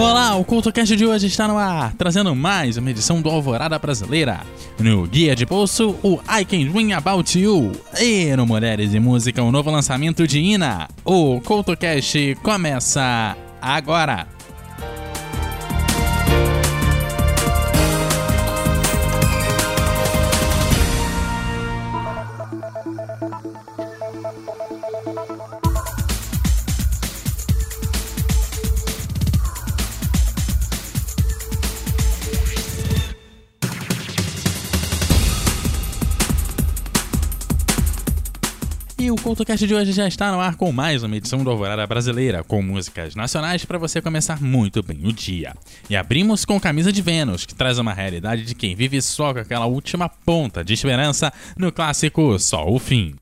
Olá, o CultoCast de hoje está no ar, trazendo mais uma edição do Alvorada Brasileira. No Guia de Bolso, o I Can Dream About You. E no Mulheres e Música, o novo lançamento de Ina. O CultoCast começa agora. CultoCast de hoje já está no ar com mais uma edição do Alvorada Brasileira, com músicas nacionais para você começar muito bem o dia. E abrimos com Camisa de Vênus, que traz uma realidade de quem vive só com aquela última ponta de esperança no clássico Só o Fim.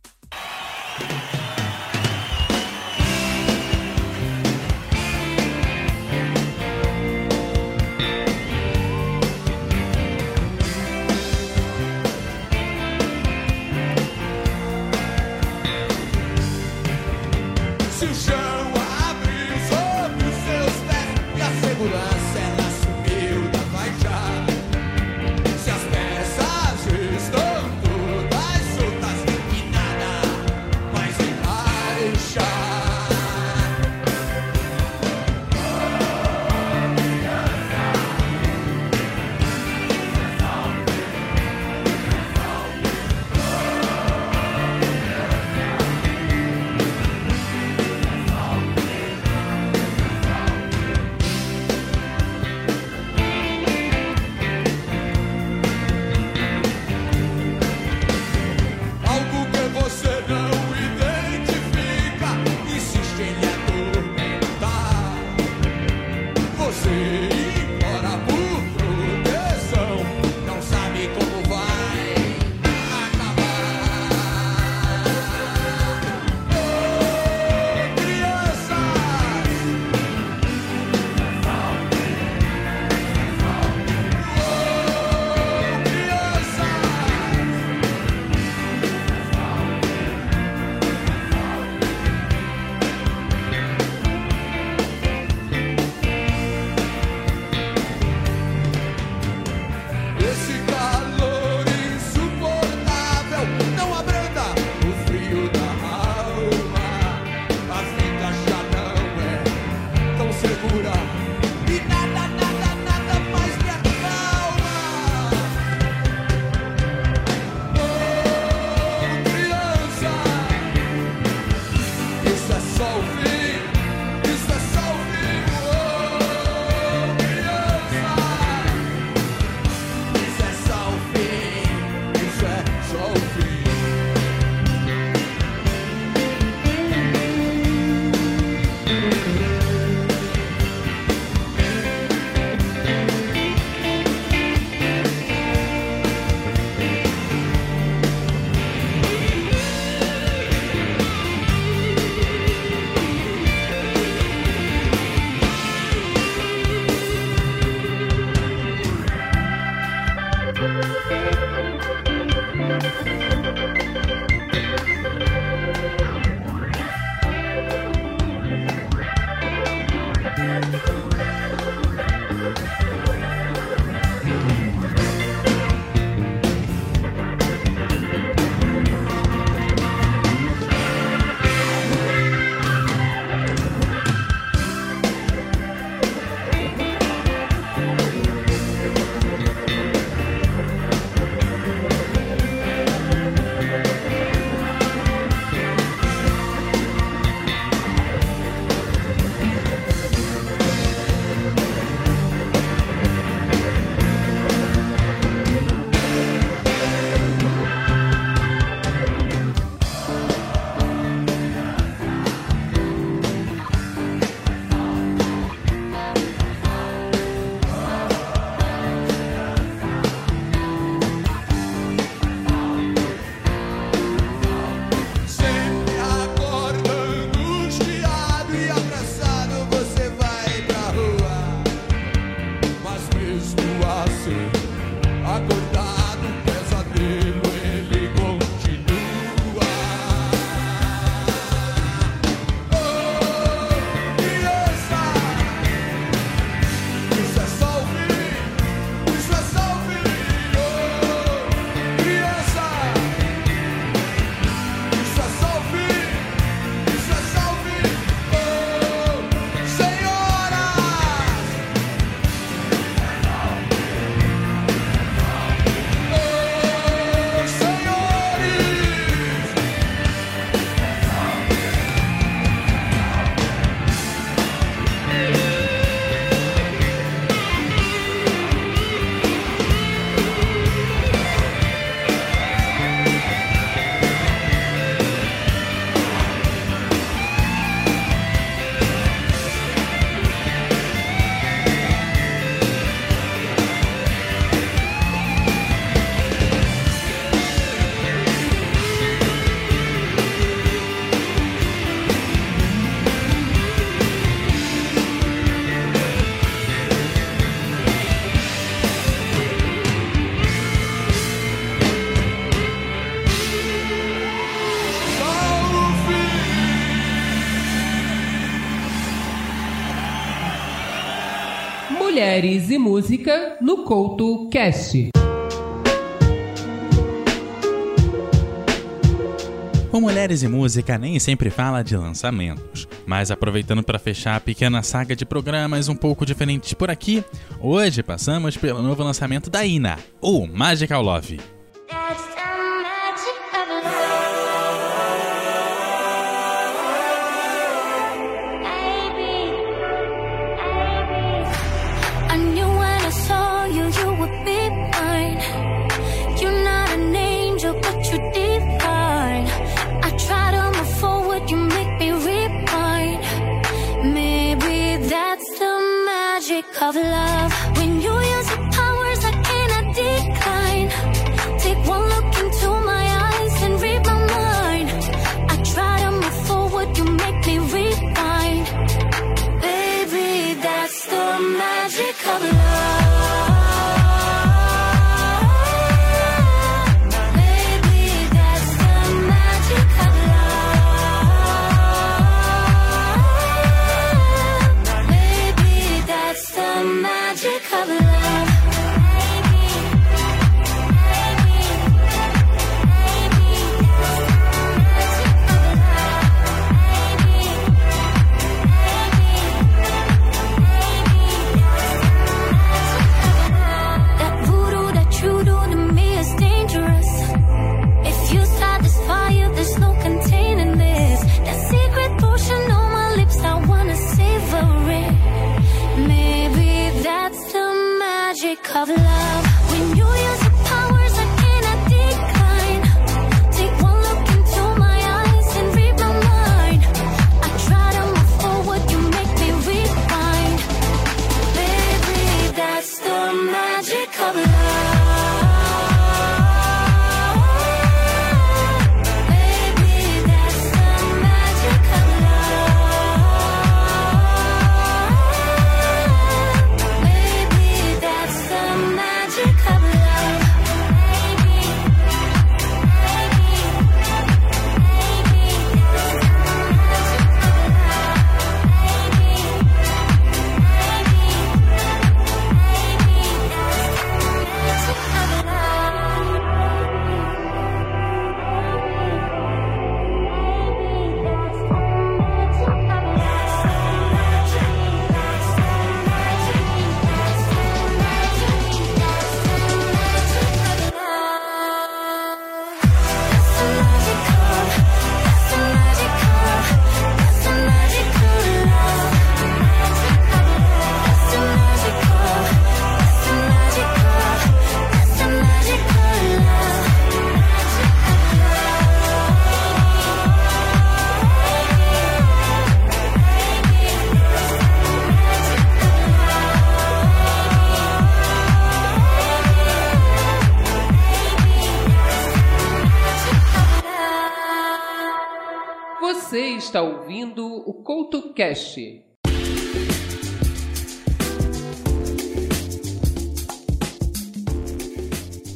Bye. no Couto Cast. Com Mulheres e Música nem sempre fala de lançamentos, mas aproveitando para fechar a pequena saga de programas um pouco diferentes por aqui, hoje passamos pelo novo lançamento da Ina, ou Magical Love.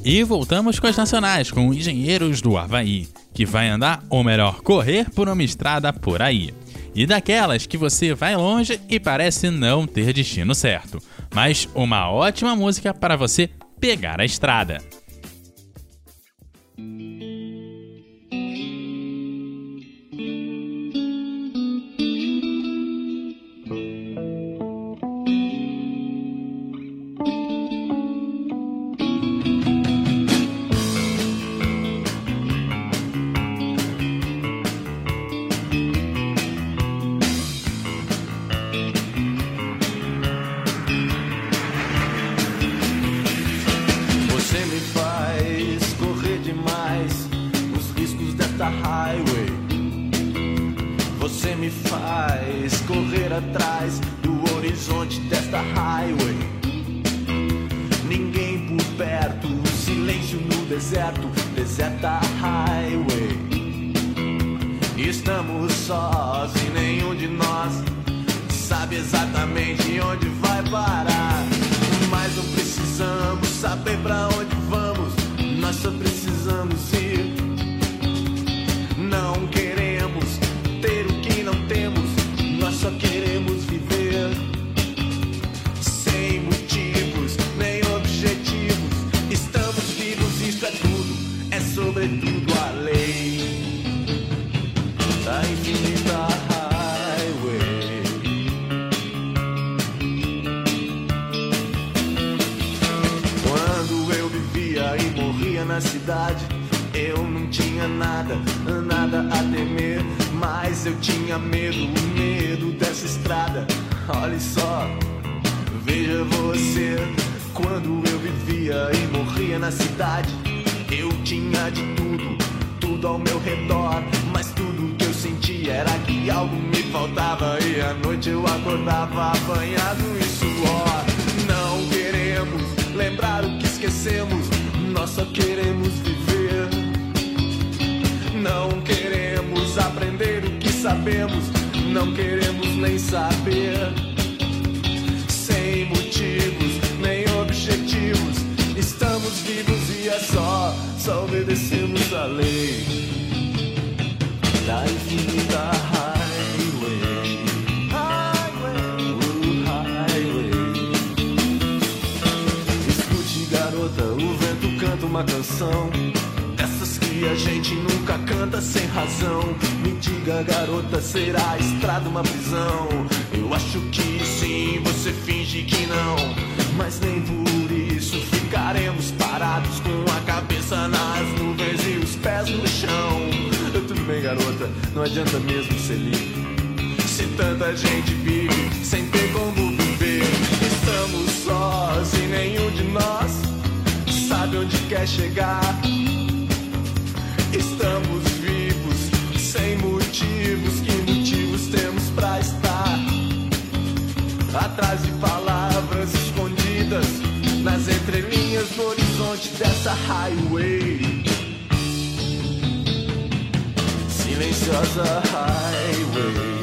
E voltamos com as nacionais, com Engenheiros do Havaí, que vai andar, ou melhor, correr por uma estrada por aí. E daquelas que você vai longe e parece não ter destino certo, mas uma ótima música para você pegar a estrada. Só queremos viver. Não queremos aprender o que sabemos, não queremos nem saber. Uma canção. Dessas que a gente nunca canta sem razão. Me diga, garota, será a estrada uma prisão? Eu acho que sim, você finge que não. Mas nem por isso ficaremos parados com a cabeça nas nuvens e os pés no chão. Tudo bem, garota, não adianta mesmo ser livre. Se tanta gente vive sem ter como chegar. Estamos vivos sem motivos, que motivos temos pra estar atrás de palavras escondidas nas entrelinhas do horizonte dessa highway. Silenciosa highway.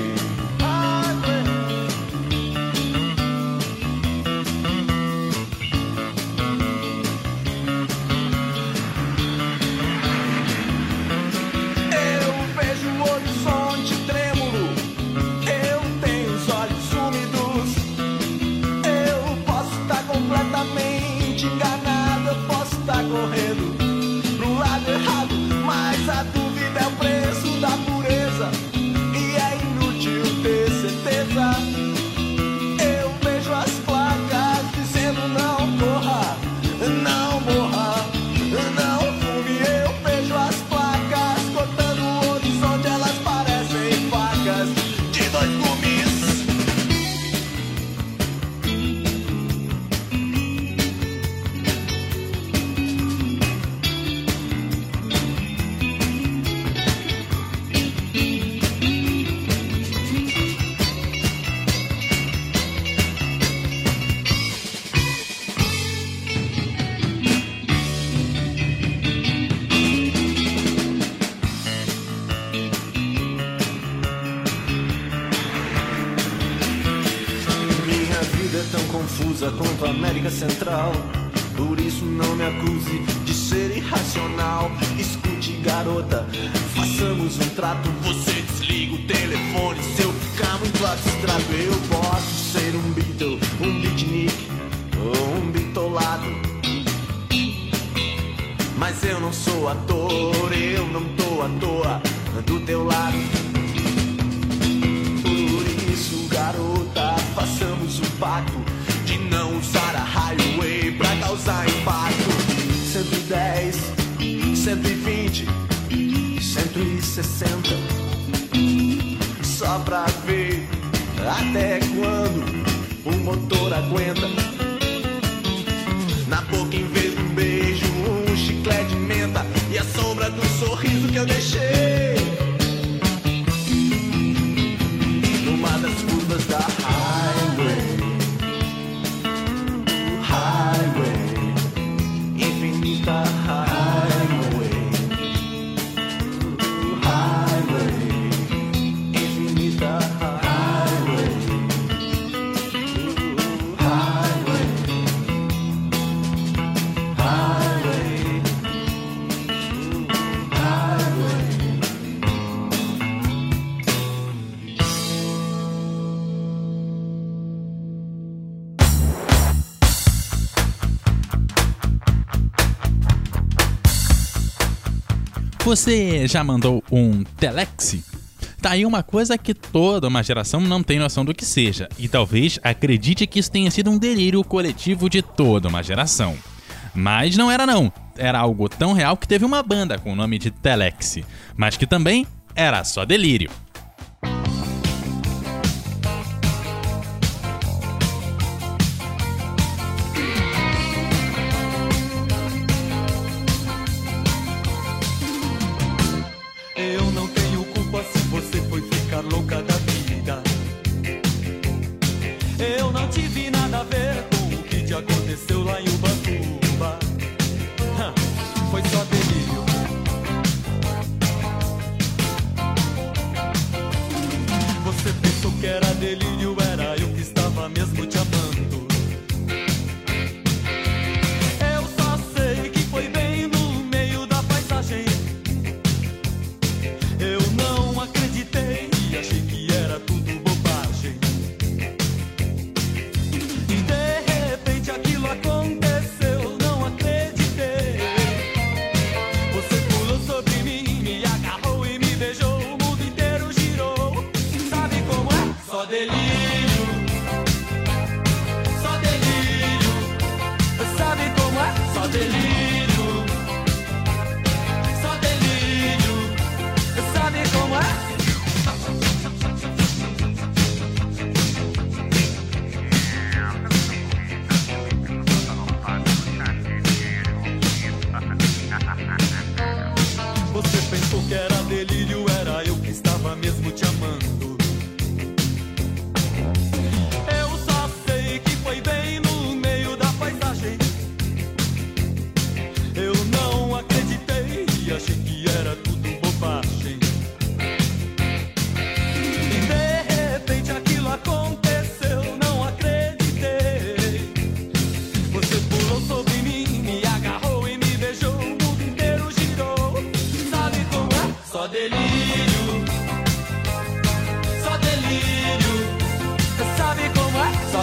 Isso não me acuse de ser irracional. Escute, garota, façamos um trato. Você desliga o telefone se eu ficar muito abstrato. Eu posso ser um Beatle, um beatnik ou um bitolado. Mas eu não sou ator, eu não tô à toa do teu lado. Por isso, garota, façamos um pacto usar a highway pra causar impacto. 110, 120, 160. Só pra ver até quando o motor aguenta. Na boca, em vez de um beijo, um chiclete de menta e a sombra do sorriso que eu deixei. Você já mandou um telex? Tá aí uma coisa que toda uma geração não tem noção do que seja, e talvez acredite que isso tenha sido um delírio coletivo de toda uma geração. Mas não era não. Era algo tão real que teve uma banda com o nome de Telex, mas que também era só delírio.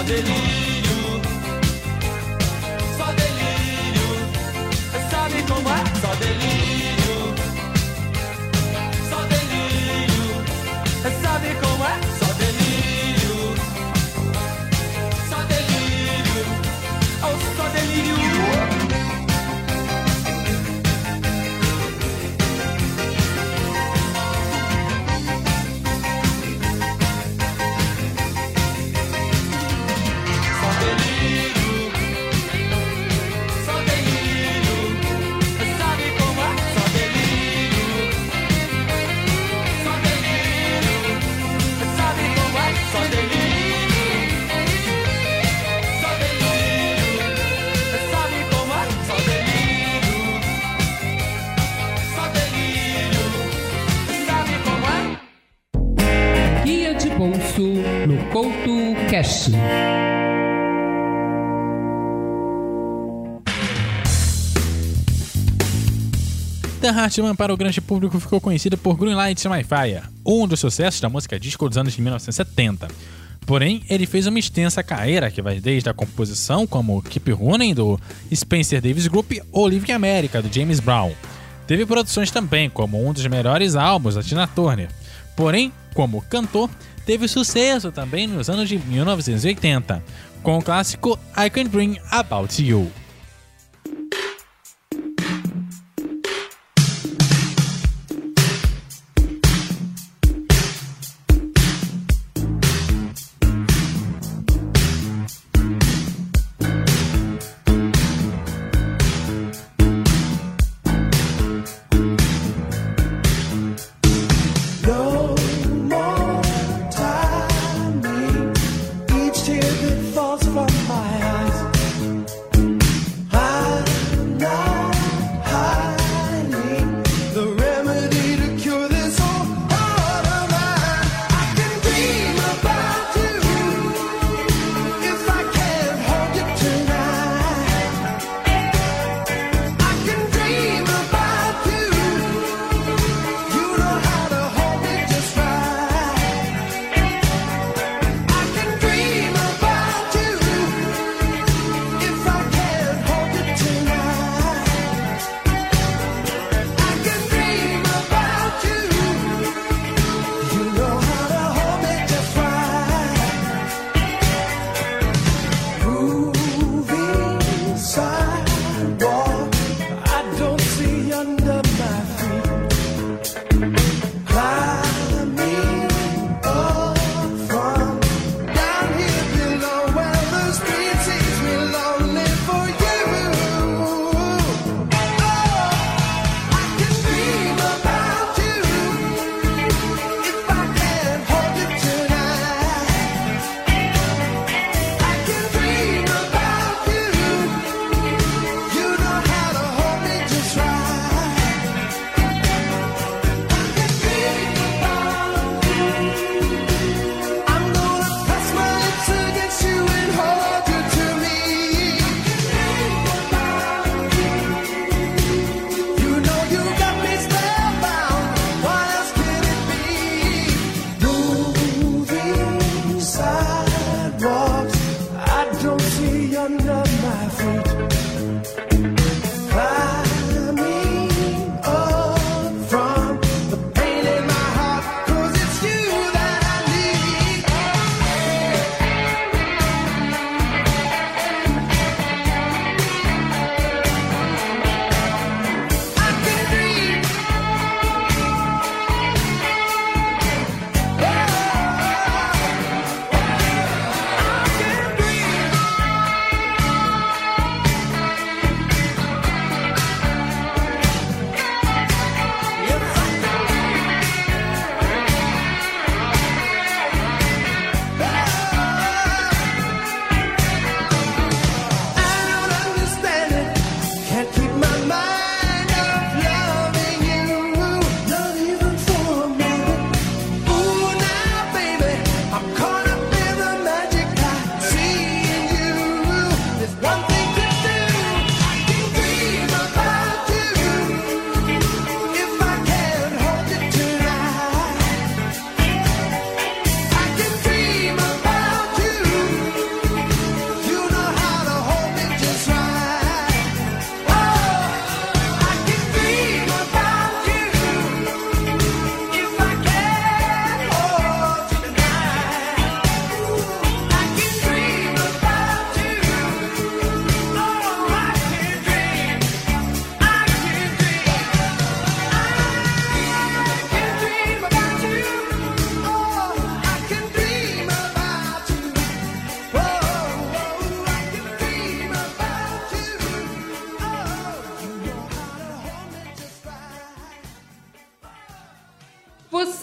Adeline. CoutoCast. The Hartman para o grande público ficou conhecida por Greenlight My Fire, um dos sucessos da música disco dos anos de 1970. Porém, ele fez uma extensa carreira que vai desde a composição como Keep Running do Spencer Davis Group ou Living America do James Brown. Teve produções também como um dos melhores álbuns da Tina Turner. Porém, como cantor, teve sucesso também nos anos de 1980, com o clássico I Can Dream About You.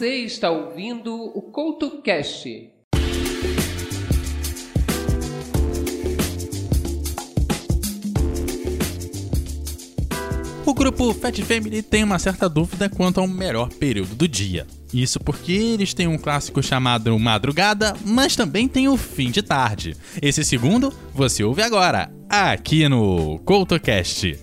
Você está ouvindo o CoutoCast. O grupo Fat Family tem uma certa dúvida quanto ao melhor período do dia. Isso porque eles têm um clássico chamado Madrugada, mas também tem o Fim de Tarde. Esse segundo você ouve agora, aqui no CoutoCast.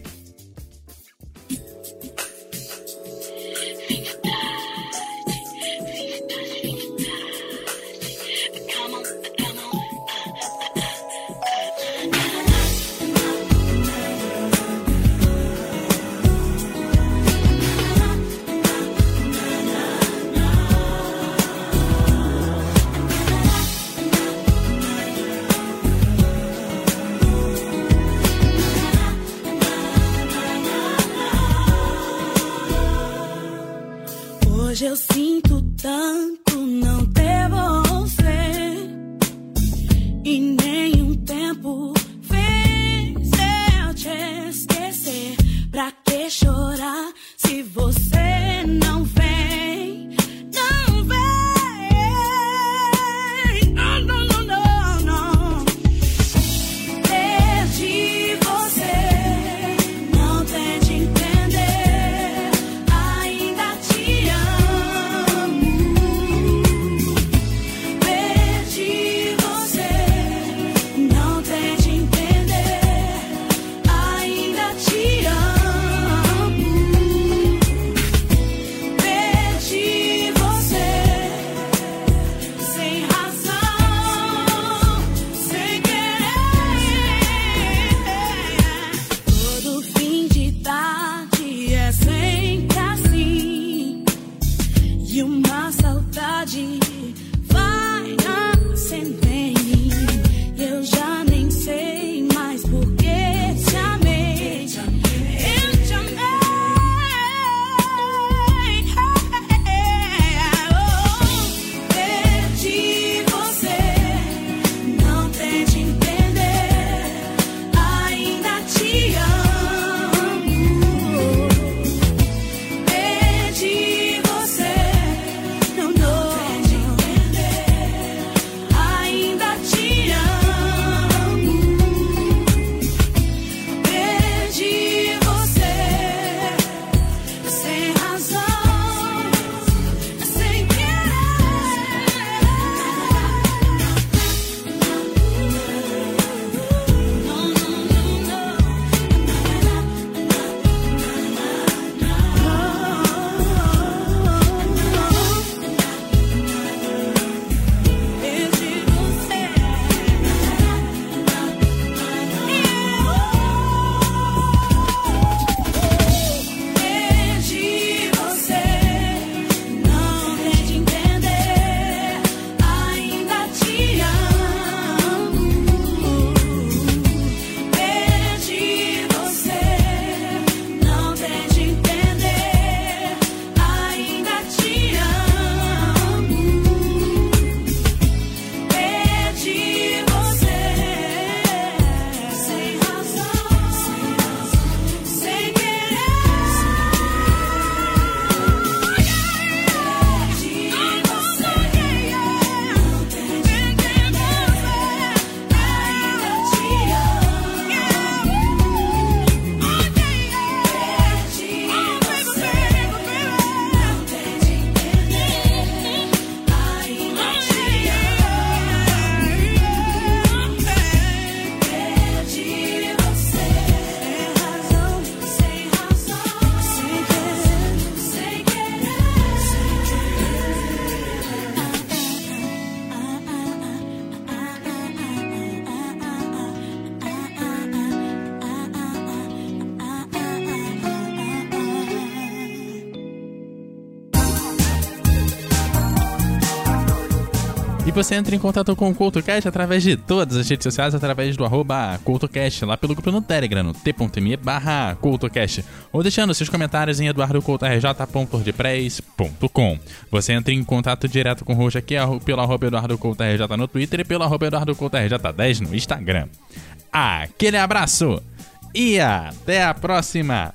E você entra em contato com o CoutoCast através de todas as redes sociais, através do arroba CoutoCast, lá pelo grupo no Telegram, no t.me barra ou deixando seus comentários em eduardocoutorj.wordpress.com. Você entra em contato direto com o Roxo aqui pelo arroba EduardoCoutoRJ no Twitter e pelo arroba EduardoCoutoRJ10 no Instagram. Aquele abraço e até a próxima!